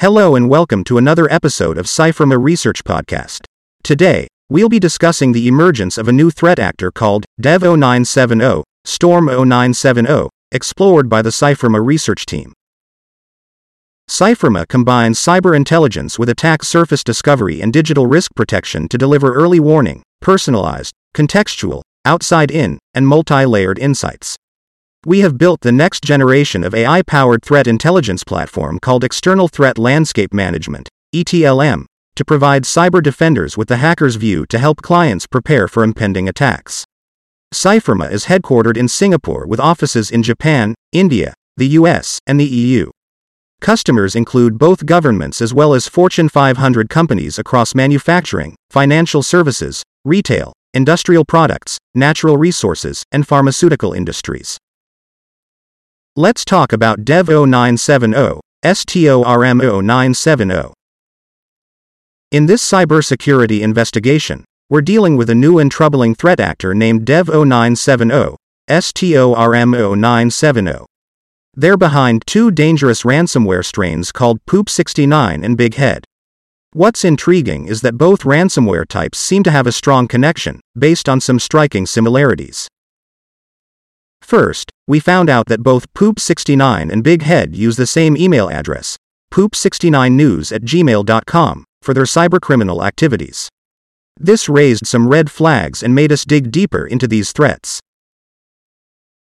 Hello and welcome to another episode of CYFIRMA Research Podcast. Today, we'll be discussing the emergence of a new threat actor called Dev 0970, Storm 0970, explored by the CYFIRMA research team. CYFIRMA combines cyber intelligence with attack surface discovery and digital risk protection to deliver early warning, personalized, contextual, outside in, and multi layered insights. We have built the next generation of AI powered threat intelligence platform called External Threat Landscape Management, ETLM, to provide cyber defenders with the hacker's view to help clients prepare for impending attacks. CYFIRMA is headquartered in Singapore with offices in Japan, India, the US, and the EU. Customers include both governments as well as Fortune 500 companies across manufacturing, financial services, retail, industrial products, natural resources, and pharmaceutical industries. Let's talk about Dev 0970, STORM 0970. In this cybersecurity investigation, we're dealing with a new and troubling threat actor named Dev 0970, STORM 0970. They're behind two dangerous ransomware strains called Poop69 and Big Head. What's intriguing is that both ransomware types seem to have a strong connection, based on some striking similarities. First, we found out that both Poop69 and Big Head use the same email address, poop69news at gmail.com, for their cybercriminal activities. This raised some red flags and made us dig deeper into these threats.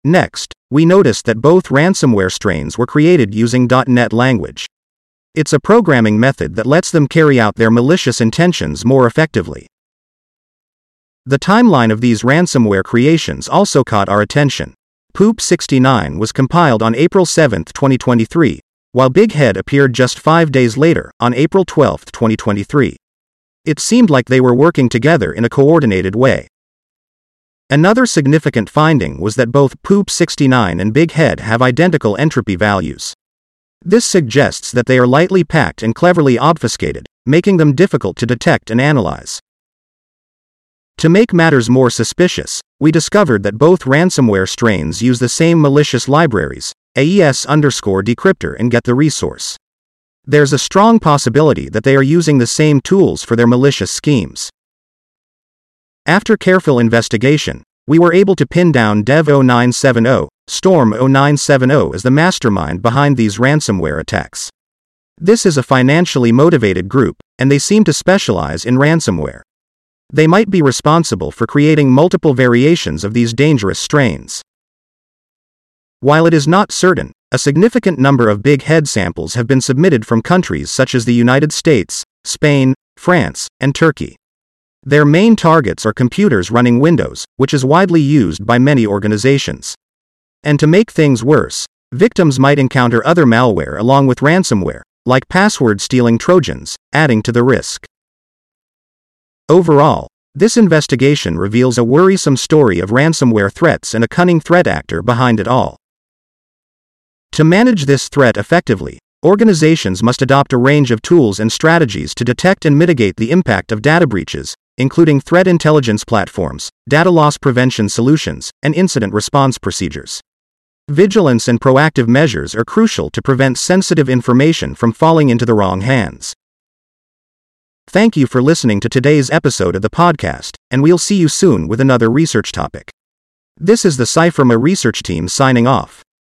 Next, we noticed that both ransomware strains were created using .NET language. It's a programming method that lets them carry out their malicious intentions more effectively. The timeline of these ransomware creations also caught our attention. Poop 69 was compiled on April 7, 2023, while Big Head appeared just five days later, on April 12, 2023. It seemed like they were working together in a coordinated way. Another significant finding was that both Poop 69 and Big Head have identical entropy values. This suggests that they are lightly packed and cleverly obfuscated, making them difficult to detect and analyze. To make matters more suspicious, we discovered that both ransomware strains use the same malicious libraries, AES underscore decryptor and get the resource. There's a strong possibility that they are using the same tools for their malicious schemes. After careful investigation, we were able to pin down Dev 0970, Storm 0970 as the mastermind behind these ransomware attacks. This is a financially motivated group, and they seem to specialize in ransomware. They might be responsible for creating multiple variations of these dangerous strains. While it is not certain, a significant number of big head samples have been submitted from countries such as the United States, Spain, France, and Turkey. Their main targets are computers running Windows, which is widely used by many organizations. And to make things worse, victims might encounter other malware along with ransomware, like password stealing Trojans, adding to the risk. Overall, this investigation reveals a worrisome story of ransomware threats and a cunning threat actor behind it all. To manage this threat effectively, organizations must adopt a range of tools and strategies to detect and mitigate the impact of data breaches, including threat intelligence platforms, data loss prevention solutions, and incident response procedures. Vigilance and proactive measures are crucial to prevent sensitive information from falling into the wrong hands. Thank you for listening to today's episode of the podcast, and we'll see you soon with another research topic. This is the CYFIRMA research team signing off.